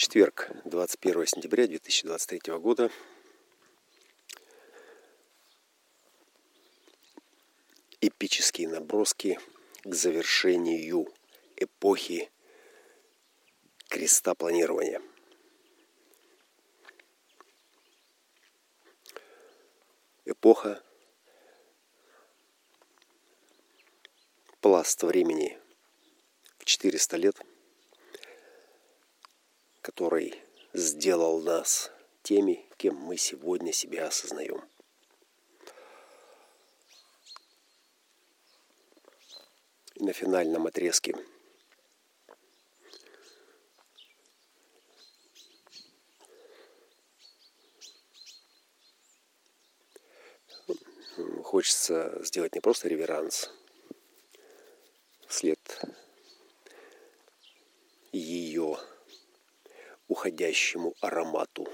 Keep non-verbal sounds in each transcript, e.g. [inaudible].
Четверг, 21 сентября 2023 года. Эпические наброски к завершению эпохи креста планирования. Эпоха пласт времени в 400 лет, который сделал нас теми, кем мы сегодня себя осознаем. И на финальном отрезке хочется сделать не просто реверанс, вслед ее уходящему аромату.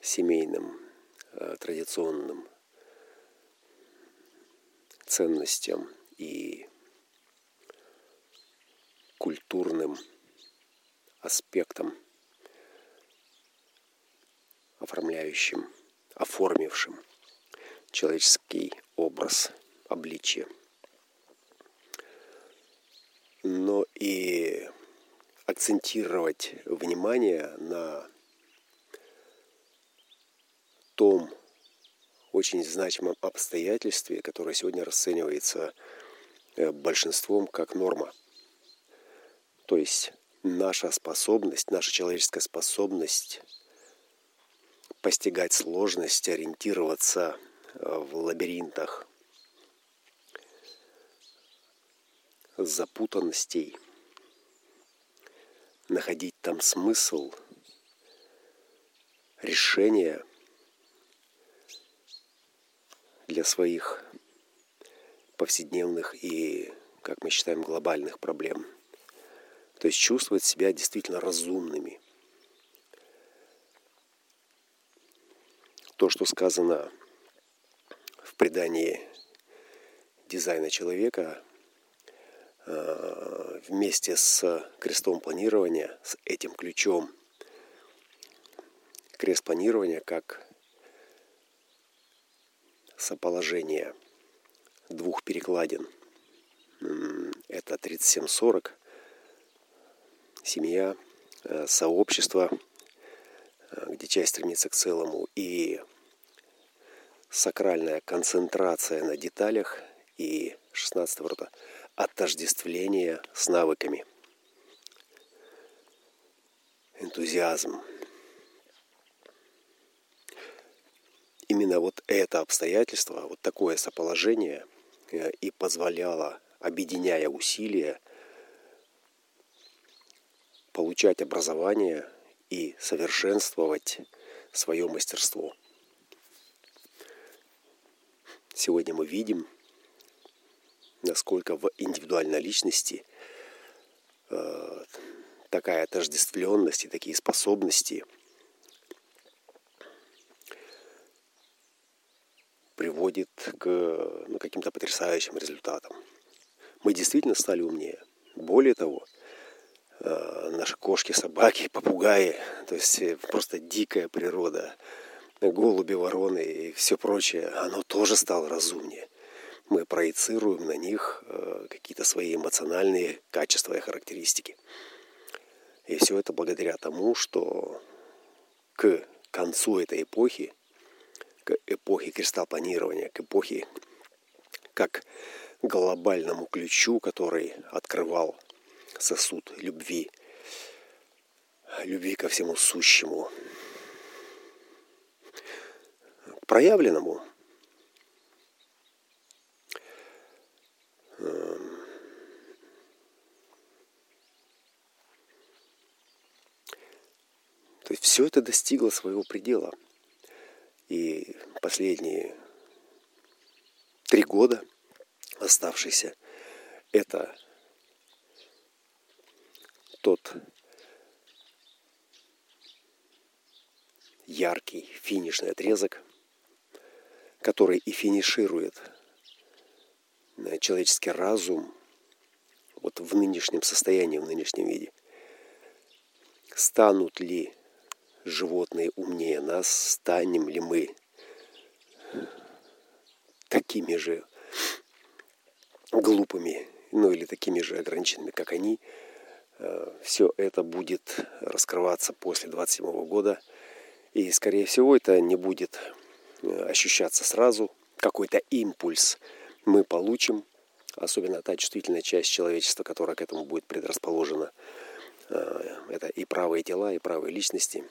семейным, э, традиционным ценностям и культурным аспектам, оформляющим оформившим человеческий образ обличия. Но и акцентировать внимание на том очень значимом обстоятельстве, которое сегодня расценивается э, большинством как норма. То есть наша способность, наша человеческая способность постигать сложность, ориентироваться э, в лабиринтах запутанностей, находить там смысл, решение для своих повседневных и, как мы считаем, глобальных проблем. То есть чувствовать себя действительно разумными – то, что сказано в предании дизайна человека, вместе с крестом планирования, с этим ключом, крест планирования как соположение двух перекладин. Это 3740, семья, э, сообщество, э, где часть стремится к целому, и сакральная концентрация на деталях и 16 ворота отождествление с навыками. Энтузиазм. Именно вот это обстоятельство, вот такое соположение э, и позволяло, объединяя усилия, получать образование и совершенствовать свое мастерство – Сегодня мы видим, насколько в индивидуальной личности э, такая отождествленность и такие способности приводит к ну, каким-то потрясающим результатам. Мы действительно стали умнее. Более того, э, наши кошки, собаки, попугаи, то есть э, просто дикая природа – голуби, вороны и все прочее, оно тоже стало разумнее. Мы проецируем на них э, какие-то свои эмоциональные качества и характеристики. И все это благодаря тому, что к концу этой эпохи, к эпохе кристалл-планирования, к эпохе как глобальному ключу, который открывал сосуд любви, любви ко всему сущему, проявленному. Все это достигло своего предела. И последние три года оставшиеся, это тот яркий финишный отрезок – который и финиширует человеческий разум вот в нынешнем состоянии, в нынешнем виде. Станут ли животные умнее нас, станем ли мы такими же глупыми, ну или такими же ограниченными, как они. Э, Все это будет раскрываться после 27 года. И, скорее всего, это не будет э, ощущаться сразу. Какой-то импульс мы получим, особенно та чувствительная часть человечества, которая к этому будет предрасположена. Э, это и правые тела, и правые личности,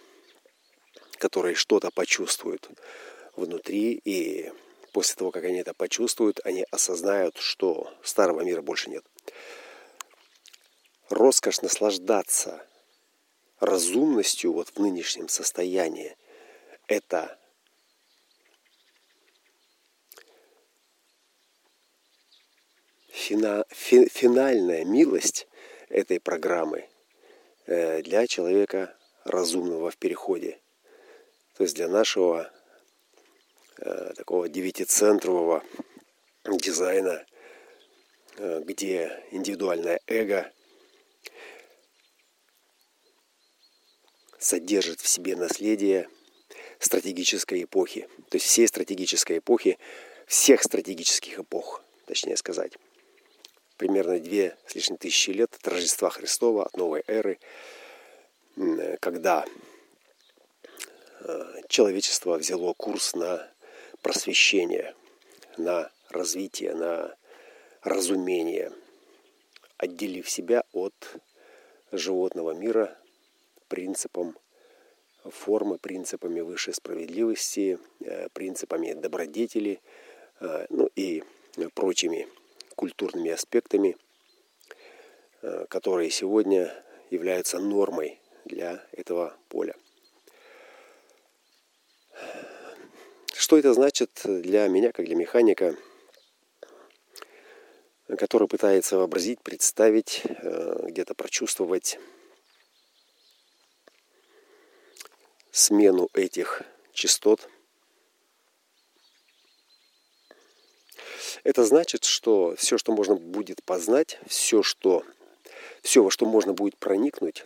которые что-то почувствуют внутри и после того, как они это почувствуют, они осознают, что старого мира больше нет. Роскошь наслаждаться разумностью вот в нынешнем состоянии – это фина, фи, финальная милость этой программы э, для человека разумного в переходе. То есть для нашего Э, такого девятицентрового дизайна, э, где индивидуальное эго содержит в себе наследие стратегической эпохи, то есть всей стратегической эпохи, всех стратегических эпох, точнее сказать. Примерно две с лишним тысячи лет от Рождества Христова, от новой эры, когда э, человечество взяло курс на просвещение, на развитие, на разумение, отделив себя от животного мира принципом формы, принципами высшей справедливости, э, принципами добродетели, э, ну и прочими культурными аспектами, э, которые сегодня являются нормой для этого поля. Что это значит для меня, как для механика, который пытается вообразить, представить, э, где-то прочувствовать смену этих частот. Это значит, что все, что можно будет познать, все, что, все во что можно будет проникнуть,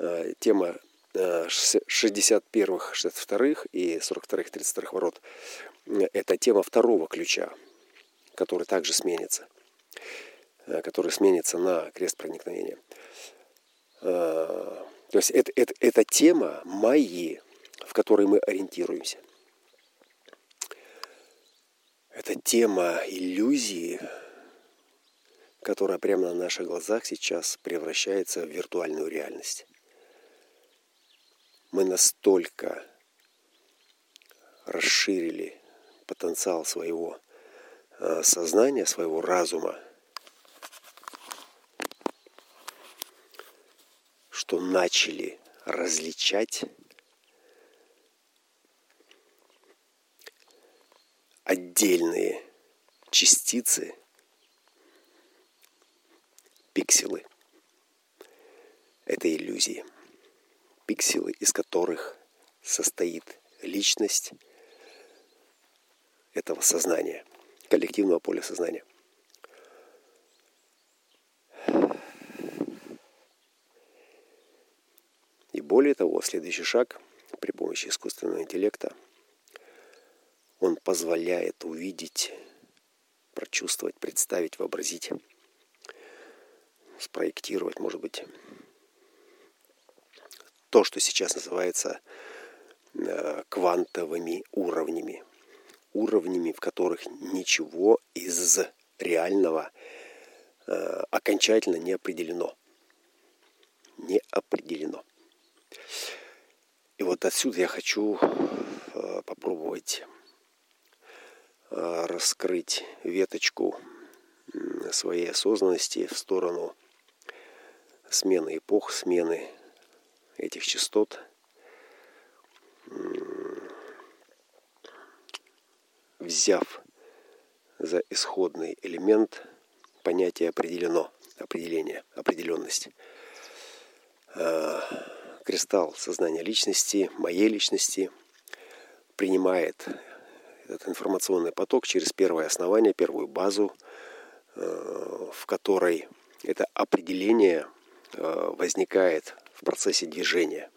э, тема 61-х, 62-х и 42-х, 32-х ворот – это тема второго ключа, который также сменится, э, который сменится на крест проникновения. Э, то есть это, это, это тема майи, в которой мы ориентируемся. Это тема иллюзии, которая прямо на наших глазах сейчас превращается в виртуальную реальность мы настолько расширили потенциал своего э, сознания, своего разума, что начали различать отдельные частицы, пикселы. Этой иллюзии – пикселы, из которых состоит личность этого сознания, коллективного поля сознания. И более того, следующий шаг при помощи искусственного интеллекта, он позволяет увидеть, прочувствовать, представить, вообразить, спроектировать, может быть, то, что сейчас называется э, квантовыми уровнями. Уровнями, в которых ничего из реального э, окончательно не определено. Не определено. И вот отсюда я хочу э, попробовать раскрыть веточку своей осознанности в сторону смены эпох, смены этих частот взяв за исходный элемент понятие определено, определение, определенность. А, кристалл сознания личности, моей личности, принимает этот информационный поток через первое основание, первую базу, э, в которой это определение э, возникает в процессе движения.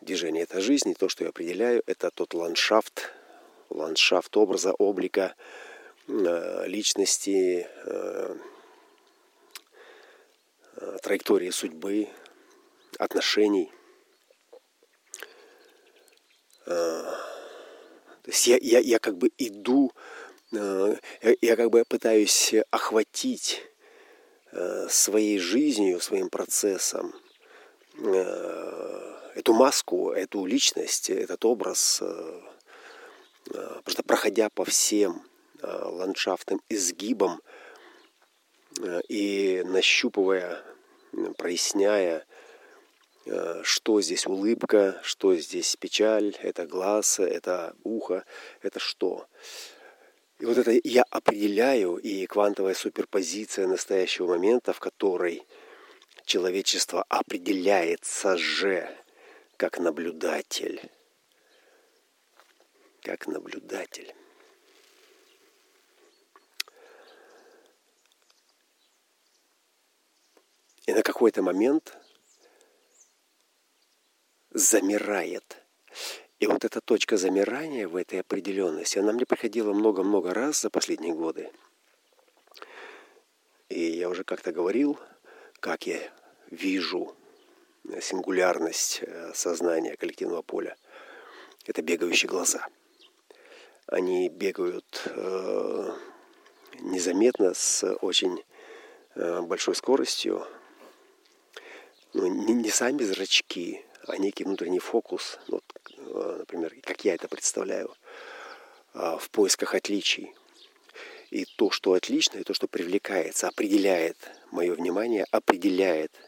Движение – это жизнь, и то, что я определяю, это тот ландшафт, ландшафт образа, облика, личности, траектории судьбы, отношений. То есть я, я, я как бы иду, я как бы пытаюсь охватить своей жизнью, своим процессом эту маску, эту личность, этот образ, просто проходя по всем ландшафтным изгибам и нащупывая проясняя, э, что здесь улыбка, что здесь печаль, это глаз, это ухо, это что. И вот это я определяю, и квантовая суперпозиция настоящего момента, в которой человечество определяется же как наблюдатель. Как наблюдатель. И на какой-то момент замирает. И вот эта точка замирания в этой определенности, она мне приходила много-много раз за последние годы. И я уже как-то говорил, как я вижу сингулярность э, сознания коллективного поля. Это бегающие глаза. Они бегают э, незаметно с очень э, большой скоростью, ну, не, не сами зрачки, а некий внутренний фокус, вот, э, например, как я это представляю, а, в поисках отличий. И то, что отлично, и то, что привлекается, определяет мое внимание, определяет э,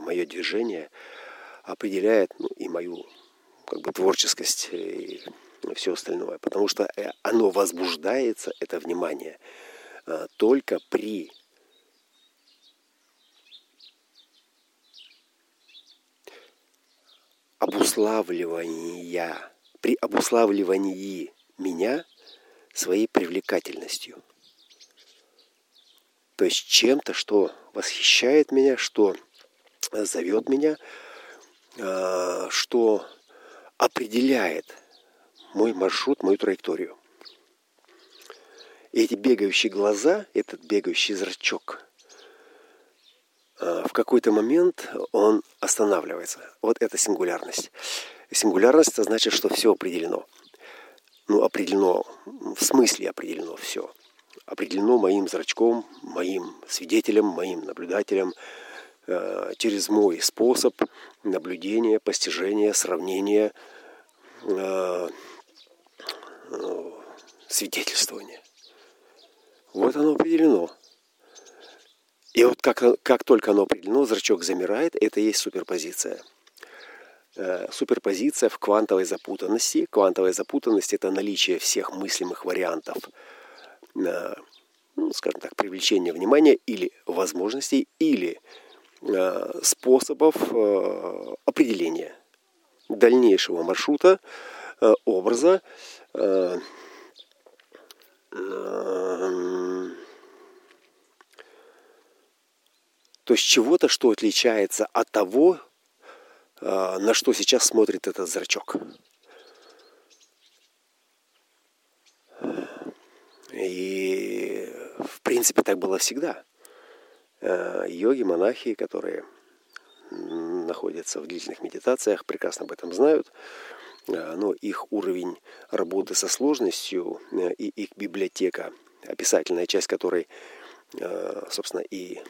мое движение, определяет ну, и мою как бы, творческость и все остальное. Потому что э, оно возбуждается, это внимание, только при обуславливания, при обуславливании меня своей привлекательностью. То есть чем-то, что восхищает меня, что зовет меня, а, что определяет мой маршрут, мою траекторию. И эти бегающие глаза, этот бегающий зрачок – Э, в какой-то момент он останавливается. Вот это сингулярность. Сингулярность это значит, что все определено. Ну, определено, в смысле определено все. Определено моим зрачком, моим свидетелем, моим наблюдателем, э, через мой способ наблюдения, постижения, сравнения, э, свидетельствования. Вот оно определено. И вот как, как только оно определено, зрачок замирает, это и есть суперпозиция. Э, суперпозиция в квантовой запутанности. Квантовая запутанность – это наличие всех мыслимых вариантов, э, ну, скажем так, привлечения внимания или возможностей, или э, способов определения дальнейшего маршрута, образа, То есть чего-то, что отличается от того, на что сейчас смотрит этот зрачок. И в принципе так было всегда. А, йоги, монахи, которые находятся в длительных медитациях, прекрасно об этом знают. А, но их уровень работы со сложностью и их библиотека, описательная часть которой, собственно, и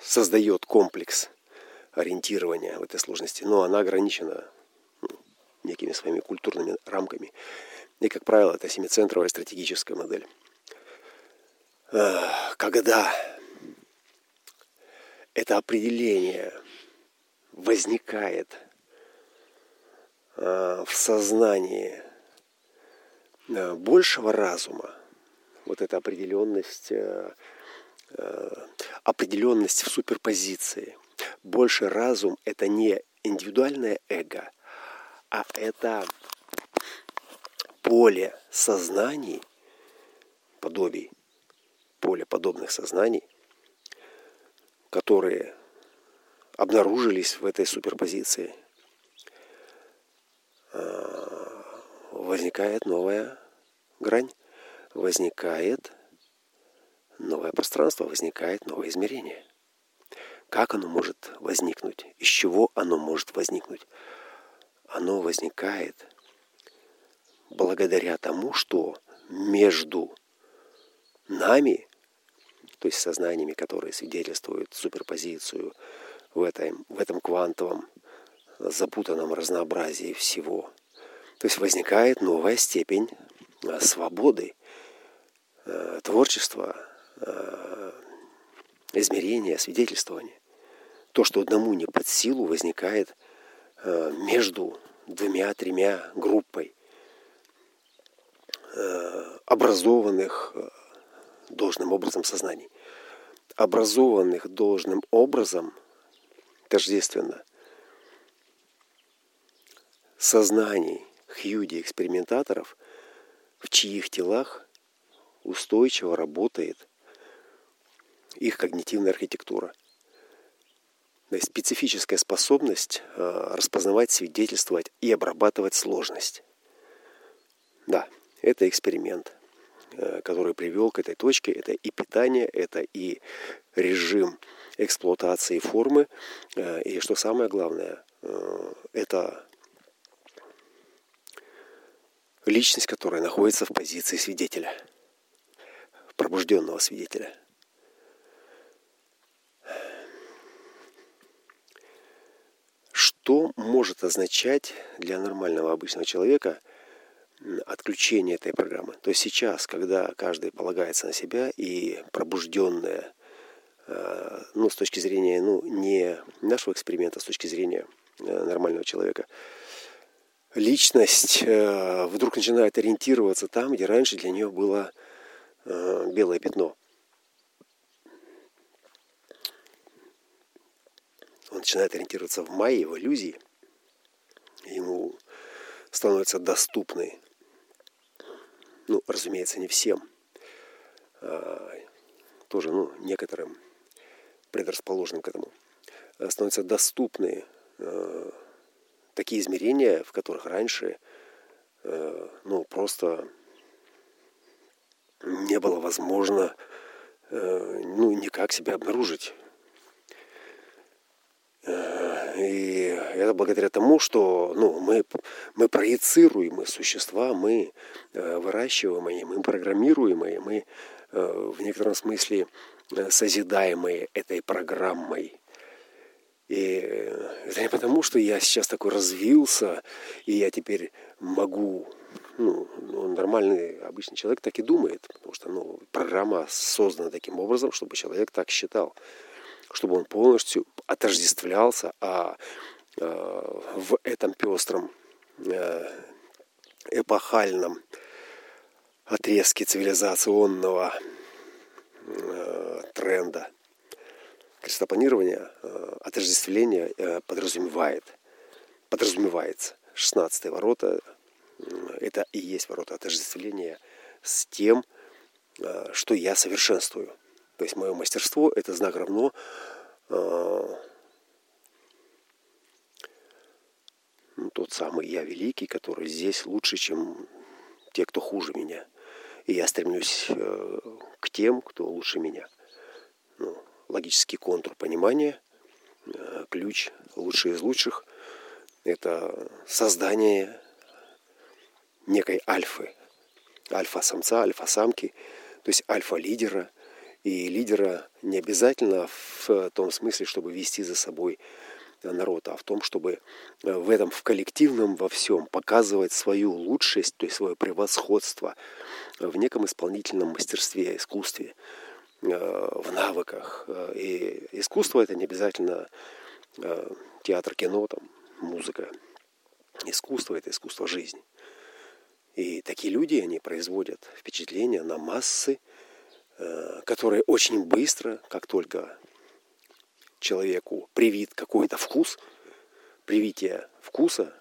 создает комплекс ориентирования в этой сложности, но она ограничена ну, некими своими культурными рамками. И, как правило, это семицентровая стратегическая модель. Когда это определение возникает в сознании большего разума, вот эта определенность Э, определенность в суперпозиции. Больше разум – это не индивидуальное эго, а это поле сознаний, подобий, поле подобных сознаний, которые обнаружились в этой суперпозиции, а, возникает новая грань, возникает новое пространство, возникает новое измерение. Как оно может возникнуть? Из чего оно может возникнуть? Оно возникает благодаря тому, что между нами, то есть сознаниями, которые свидетельствуют суперпозицию в этом, в этом квантовом запутанном разнообразии всего, то есть возникает новая степень э, свободы, э, творчества, э, измерения, свидетельствования. То, что одному не под силу, возникает между двумя-тремя группой образованных должным образом сознаний. Образованных должным образом тождественно сознаний хьюди-экспериментаторов, в чьих телах устойчиво работает их когнитивная архитектура. То есть специфическая способность э, распознавать, свидетельствовать и обрабатывать сложность. Да, это эксперимент, который привел к этой точке. Это и питание, это и режим эксплуатации формы. Э, и что самое главное, это личность, которая находится в позиции свидетеля, пробужденного свидетеля. Что может означать для нормального обычного человека отключение этой программы? То есть сейчас, когда каждый полагается на себя и пробужденная, э, ну, с точки зрения, ну, не нашего эксперимента, а с точки зрения э, нормального человека – личность э, вдруг начинает ориентироваться там, где раньше для нее было белое пятно. Он начинает ориентироваться в майе, в иллюзии. Ему становятся доступны, ну, разумеется, не всем, а тоже, ну, некоторым предрасположенным к этому, становятся доступны э, такие измерения, в которых раньше э, ну, просто не было возможно э, ну, никак себя обнаружить. И это благодаря тому, что ну, мы, мы проецируемые существа, мы э, выращиваемые, мы программируемые, мы э, в некотором смысле э, созидаемые этой программой. И это не потому, что я сейчас такой развился, и я теперь могу, ну, ну, нормальный обычный человек так и думает, потому что ну, программа создана таким образом, чтобы человек так считал, чтобы он полностью отождествлялся, а э, в этом пестром э, эпохальном отрезке цивилизационного э, тренда – Крестопланирование, э, отождествление э, подразумевает, подразумевается. 16 ворота – это и есть ворота отождествления с тем, что я совершенствую. То есть мое мастерство – это знак равно ну, тот самый я великий, который здесь лучше, чем те, кто хуже меня. И я стремлюсь к тем, кто лучше меня. Ну, логический контур понимания, э, ключ лучший из лучших – это создание некой альфы, альфа-самца, альфа-самки, то есть альфа-лидера. И лидера не обязательно в том смысле, чтобы вести за собой народ, а в том, чтобы в этом, в коллективном во всем показывать свою лучшесть, то есть свое превосходство в неком исполнительном мастерстве, искусстве. Э, в навыках. Э, и искусство это не обязательно э, театр, кино, там, музыка. Искусство это искусство жизни. И такие люди, они производят впечатление на массы, которые очень быстро, как только человеку привит какой-то вкус, привитие вкуса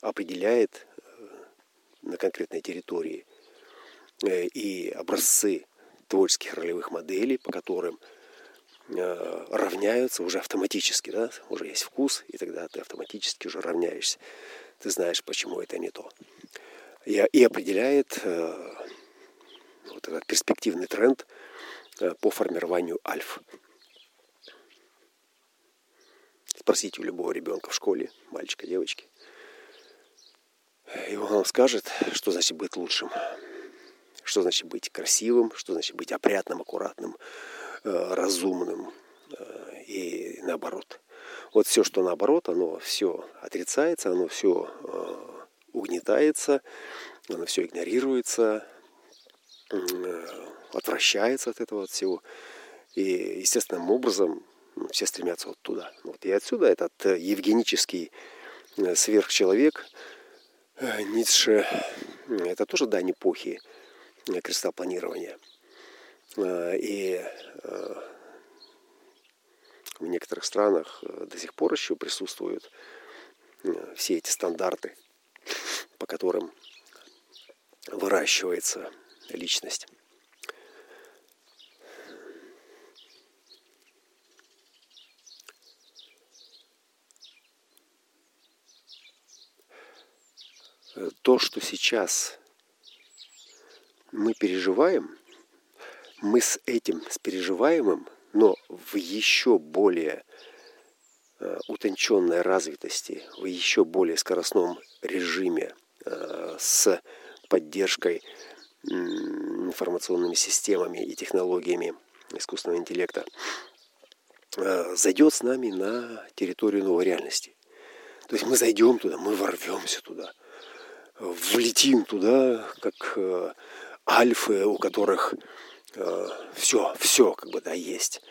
определяет на конкретной территории э, и образцы творческих ролевых моделей, по которым э, равняются уже автоматически, да, уже есть вкус, и тогда ты автоматически уже равняешься. Ты знаешь, почему это не то. И, определяет э, вот этот перспективный тренд э, по формированию альф. Спросите у любого ребенка в школе, мальчика, девочки. И он вам скажет, что значит быть лучшим. Что значит быть красивым, что значит быть опрятным, аккуратным, э, разумным э, и наоборот. Вот все, что наоборот, оно все отрицается, оно все угнетается, оно все игнорируется, отвращается от этого от всего. И естественным образом ну, все стремятся вот туда. Вот. И отсюда этот евгенический сверхчеловек Ницше, это тоже дань эпохи крестопланирования. А, и в некоторых странах э, до сих пор еще присутствуют э, все эти стандарты, по которым выращивается личность. То, что сейчас мы переживаем, мы с этим, с переживаемым, но в еще более э, утонченной развитости, в еще более скоростном режиме э, с поддержкой информационными системами и технологиями искусственного интеллекта, э, зайдет с нами на территорию новой реальности. То есть мы зайдем туда, мы ворвемся туда, влетим туда, как э, альфы, у которых э, все, все как бы да есть.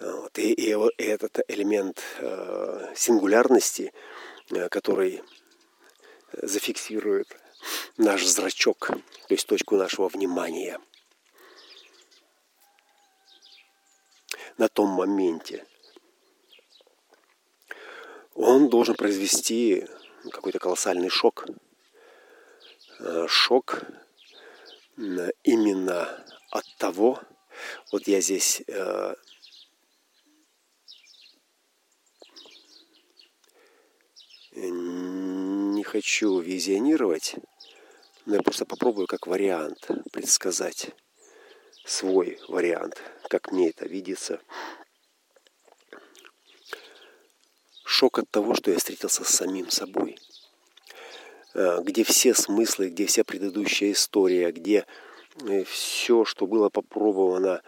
Вот. И, и, и этот элемент э, сингулярности, который зафиксирует наш зрачок, то есть точку нашего внимания на том моменте, он должен произвести какой-то колоссальный шок. Э, шок именно от того, вот я здесь э, не хочу визионировать, но я просто попробую как вариант предсказать свой вариант, как мне это видится. Шок от того, что я встретился с самим собой – Э, где все смыслы, где вся предыдущая история, где э, все, что было попробовано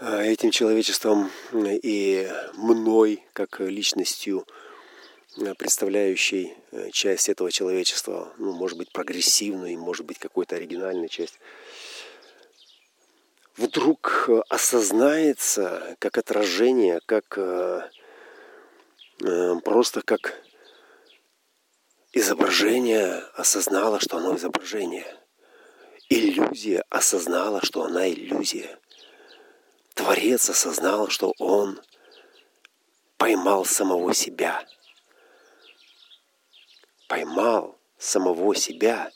э, этим человечеством и мной, как личностью, представляющей часть этого человечества, ну, может быть, прогрессивную, может быть, какой-то оригинальную часть, вдруг осознается как отражение, как просто как Изображение осознало, что оно изображение. Иллюзия осознала, что она иллюзия. Творец осознал, что он поймал самого себя. Поймал самого себя.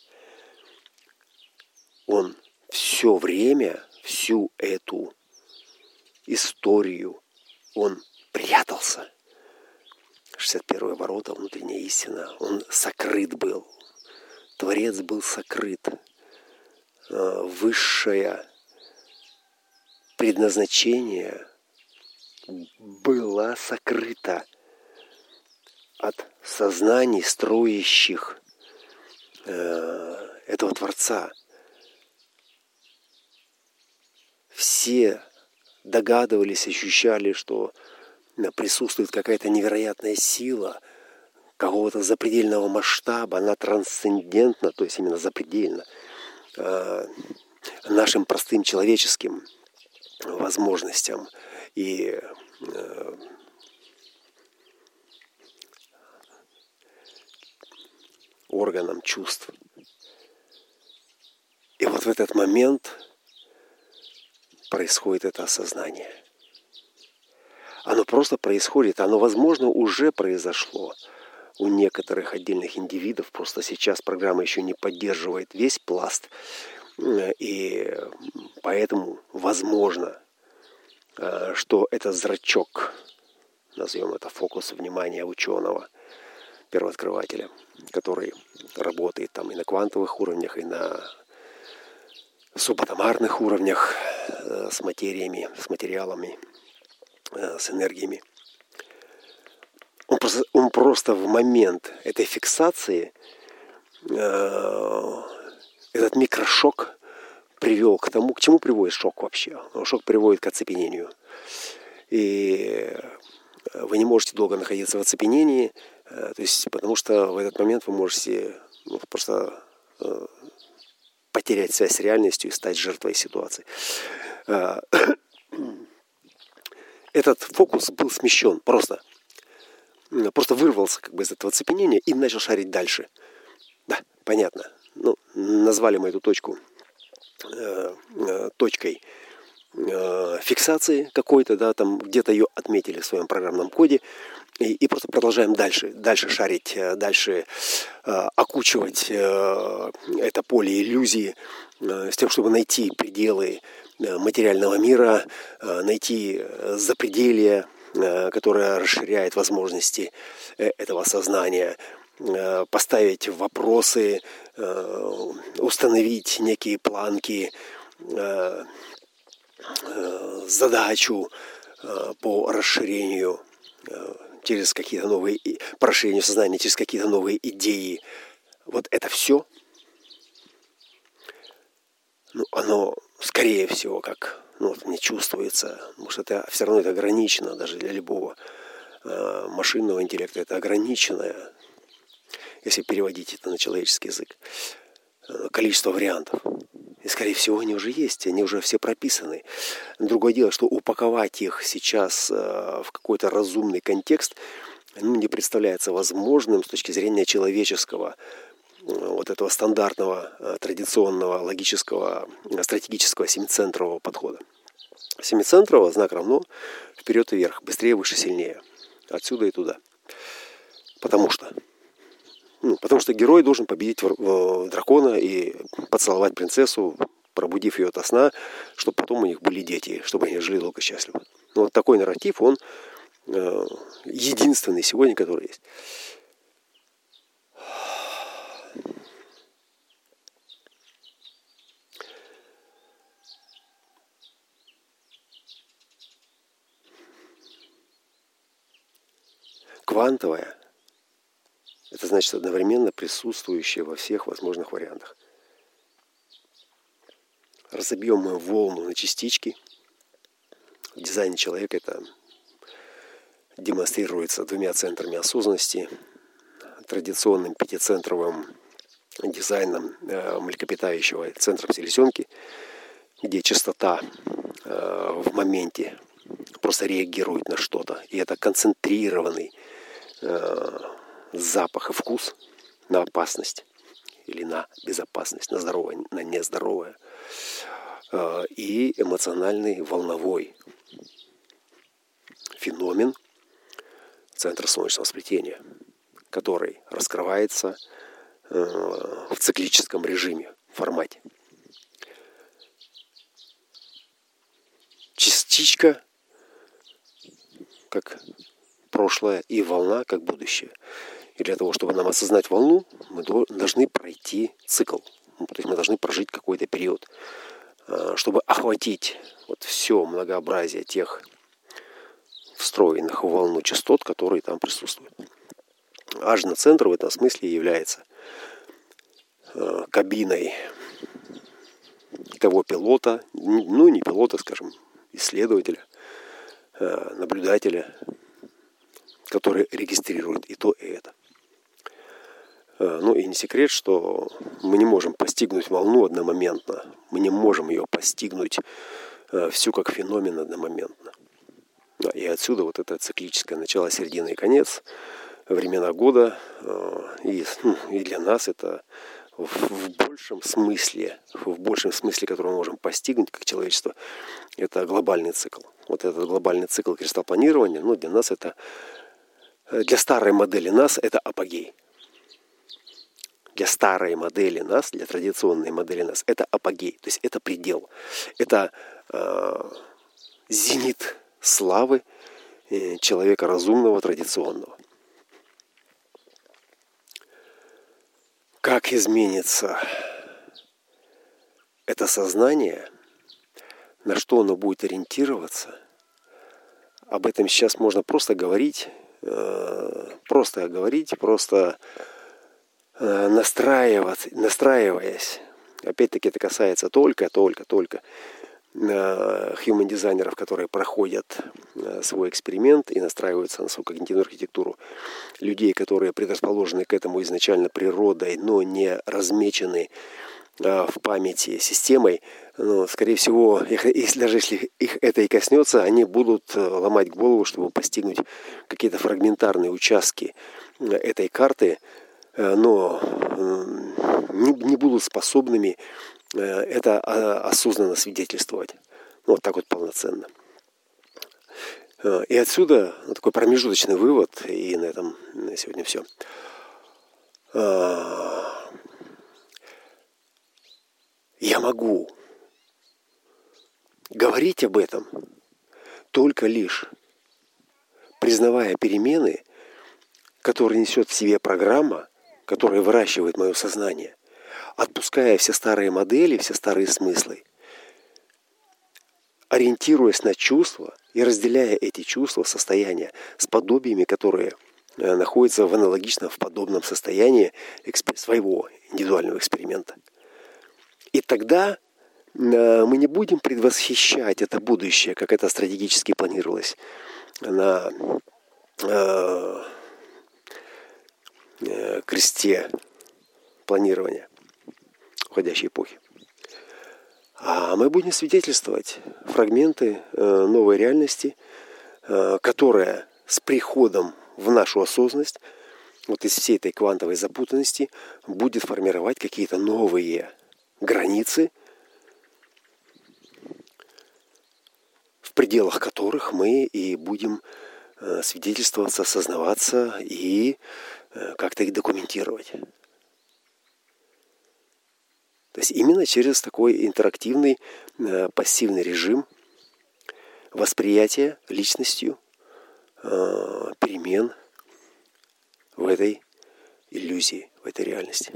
Он все время, всю эту историю, он прятался – 61 ворота, внутренняя истина. Он сокрыт был. Творец был сокрыт. А, высшее предназначение было сокрыто от сознаний, строящих э, этого Творца. Все догадывались, ощущали, что присутствует какая-то невероятная сила какого-то запредельного масштаба, она трансцендентна, то есть именно запредельно э, нашим простым человеческим возможностям и э, органам чувств. И вот в этот момент происходит это осознание – оно просто происходит, оно, возможно, уже произошло. у некоторых отдельных индивидов. Просто сейчас программа еще не поддерживает весь пласт. И поэтому возможно, э, что это зрачок, назовем это фокус внимания ученого, первооткрывателя, который работает там и на квантовых уровнях, и на субатомарных уровнях э, с материями, с материалами, э, с энергиями. Он просто, он просто в момент этой фиксации э, этот микрошок привел к тому, к чему приводит шок вообще. Шок приводит к оцепенению. И вы не можете долго находиться в оцепенении, то есть, потому что в этот момент вы можете ну, просто потерять связь с реальностью и стать жертвой ситуации. А, [clears throat] этот фокус был смещен просто. Просто вырвался как бы из этого цепенения и начал шарить дальше. Да, понятно. Ну, назвали мы эту точку э, э, точкой э, фиксации какой-то, да, там где-то ее отметили в своем программном коде, и, и просто продолжаем дальше, дальше шарить, э, дальше э, окучивать э, это поле иллюзии э, с тем, чтобы найти пределы э, материального мира, э, найти запределье, э, которое расширяет возможности этого сознания, э, поставить вопросы, э, установить некие планки, э, задачу э, по расширению э, через какие-то новые, по расширению сознания, через какие-то новые идеи. Вот это все, ну, оно скорее всего, как ну, вот мне чувствуется, потому что это все равно это ограничено даже для любого э, машинного интеллекта, это ограниченное, если переводить это на человеческий язык, э, количество вариантов. И, скорее всего, они уже есть, они уже все прописаны. Другое дело, что упаковать их сейчас э, в какой-то разумный контекст ну, не представляется возможным с точки зрения человеческого э, вот этого стандартного, э, традиционного, логического, стратегического семицентрового подхода. Семицентрового знак равно вперед и вверх, быстрее, выше, сильнее. Отсюда и туда. Потому что ну, потому что герой должен победить дракона и поцеловать принцессу, пробудив ее от сна, чтобы потом у них были дети, чтобы они жили долго счастливо. Ну, вот такой нарратив, он э, единственный сегодня, который есть. Квантовая значит одновременно присутствующее во всех возможных вариантах. Разобьем мы волну на частички. В дизайне человека это демонстрируется двумя центрами осознанности, традиционным пятицентровым дизайном э, млекопитающего центром селезенки, где частота э, в моменте просто реагирует на что-то. И это концентрированный э, запах и вкус на опасность или на безопасность, на здоровое, на нездоровое. А, и эмоциональный волновой феномен центра солнечного сплетения, который раскрывается э, в циклическом режиме, формате. Частичка как прошлое и волна как будущее. И для того, чтобы нам осознать волну, мы должны пройти цикл. То есть мы должны прожить какой-то период, э, чтобы охватить вот все многообразие тех встроенных в волну частот, которые там присутствуют. Ажна-центр в этом смысле является э, кабиной того пилота, ну не пилота, скажем, исследователя, э, наблюдателя, который регистрирует и то, и это. Э, ну и не секрет, что мы не можем постигнуть волну одномоментно. Мы не можем ее постигнуть э, всю как феномен одномоментно. И отсюда вот это циклическое начало, середина и конец, времена года. Э, и, ну, и для нас это в большем смысле, в большем смысле, который мы можем постигнуть как человечество, это глобальный цикл. Вот этот глобальный цикл кристалл планирования, ну, для нас это для старой модели нас это апогей. Для старой модели нас, для традиционной модели нас, это апогей, то есть это предел. Это э, зенит славы э, человека разумного, традиционного. Как изменится это сознание, на что оно будет ориентироваться, об этом сейчас можно просто говорить, э, просто говорить, просто настраиваться, настраиваясь. Опять-таки это касается только, только, только human дизайнеров, которые проходят э, свой эксперимент и настраиваются на свою когнитивную архитектуру, людей, которые предрасположены к этому изначально природой, но не размечены э, в памяти системой, но, скорее всего, их, если, даже если их это и коснется, они будут э, ломать голову, чтобы постигнуть какие-то фрагментарные участки этой карты, но не, не будут способными Э, это а, осознанно свидетельствовать. Ну, вот так вот полноценно. Э, и отсюда такой промежуточный вывод, и на этом на сегодня все. Э, я могу говорить об этом только лишь признавая перемены, которые несет в себе программа, которая выращивает мое сознание – отпуская все старые модели, все старые смыслы, ориентируясь на чувства и разделяя эти чувства, состояния с подобиями, которые э, находятся в аналогичном, в подобном состоянии своего индивидуального эксперимента. И тогда э, мы не будем предвосхищать это будущее, как это стратегически планировалось на э, кресте планирования уходящей эпохи. А мы будем свидетельствовать фрагменты э, новой реальности, э, которая с приходом в нашу осознанность, вот из всей этой квантовой запутанности, будет формировать какие-то новые границы, в пределах которых мы и будем э, свидетельствоваться, осознаваться и как-то их документировать. То есть именно через такой интерактивный э, пассивный режим восприятия личностью э, перемен в этой иллюзии, в этой реальности.